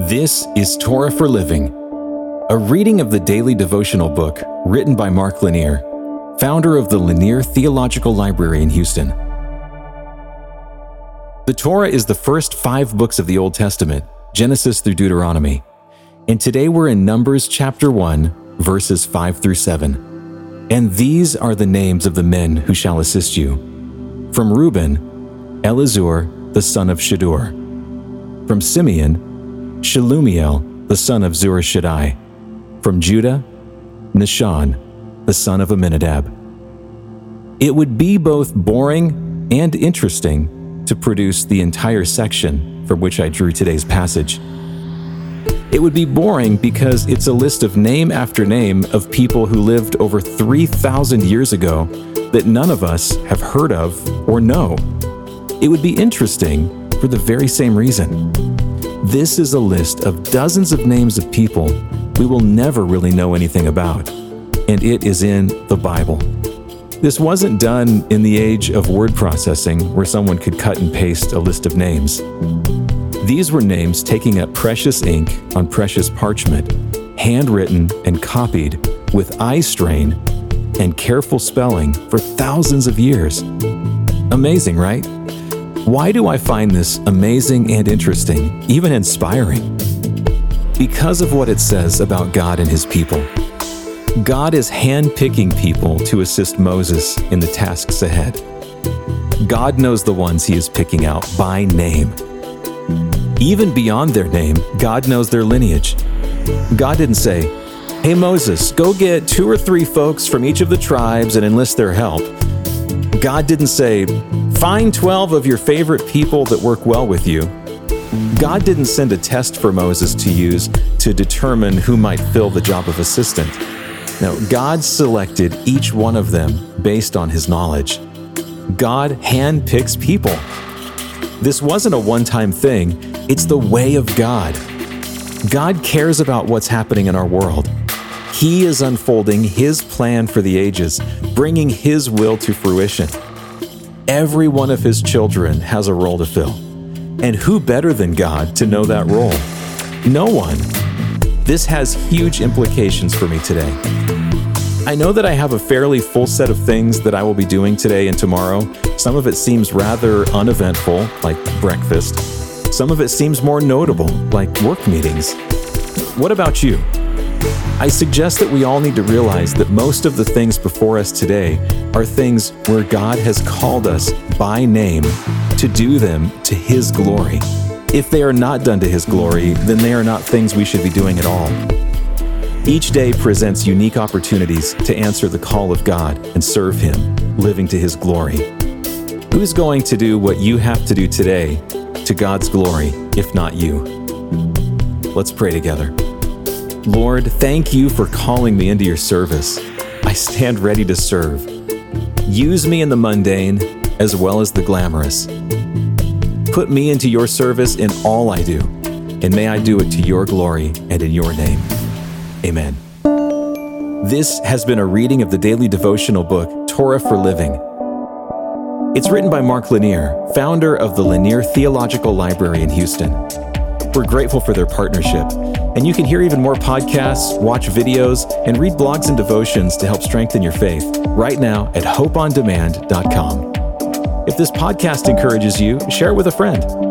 This is Torah for Living, a reading of the daily devotional book written by Mark Lanier, founder of the Lanier Theological Library in Houston. The Torah is the first five books of the Old Testament, Genesis through Deuteronomy. And today we're in Numbers chapter 1, verses 5 through 7. And these are the names of the men who shall assist you. From Reuben, Elizur, the son of Shedeur. From Simeon, Shelumiel, the son of Zurishaddai. From Judah, Nahshon, the son of Amminadab. It would be both boring and interesting to produce the entire section from which I drew today's passage. It would be boring because it's a list of name after name of people who lived over 3,000 years ago that none of us have heard of or know. It would be interesting for the very same reason. This is a list of dozens of names of people we will never really know anything about, and it is in the Bible. This wasn't done in the age of word processing where someone could cut and paste a list of names. These were names taking up precious ink on precious parchment, handwritten and copied with eye strain and careful spelling for thousands of years. Amazing, right? Why do I find this amazing and interesting, even inspiring? Because of what it says about God and his people. God is handpicking people to assist Moses in the tasks ahead. God knows the ones he is picking out by name. Even beyond their name, God knows their lineage. God didn't say, Hey Moses, go get two or three folks from each of the tribes and enlist their help. God didn't say, Find 12 of your favorite people that work well with you. God didn't send a test for Moses to use to determine who might fill the job of assistant. No, God selected each one of them based on his knowledge. God handpicks people. This wasn't a one time thing, it's the way of God. God cares about what's happening in our world. He is unfolding His plan for the ages, bringing His will to fruition. Every one of his children has a role to fill. And who better than God to know that role? No one. This has huge implications for me today. I know that I have a fairly full set of things that I will be doing today and tomorrow. Some of it seems rather uneventful, like breakfast. Some of it seems more notable, like work meetings. What about you? I suggest that we all need to realize that most of the things before us today are things where God has called us by name to do them to His glory. If they are not done to His glory, then they are not things we should be doing at all. Each day presents unique opportunities to answer the call of God and serve Him, living to His glory. Who's going to do what you have to do today to God's glory, if not you? Let's pray together. Lord, thank you for calling me into your service. I stand ready to serve. Use me in the mundane as well as the glamorous. Put me into your service in all I do, and may I do it to your glory and in your name. Amen. This has been a reading of the daily devotional book, Torah for Living. It's written by Mark Lanier, founder of the Lanier Theological Library in Houston. We're grateful for their partnership and you can hear even more podcasts, watch videos, and read blogs and devotions to help strengthen your faith right now at hopeondemand.com. If this podcast encourages you, share it with a friend.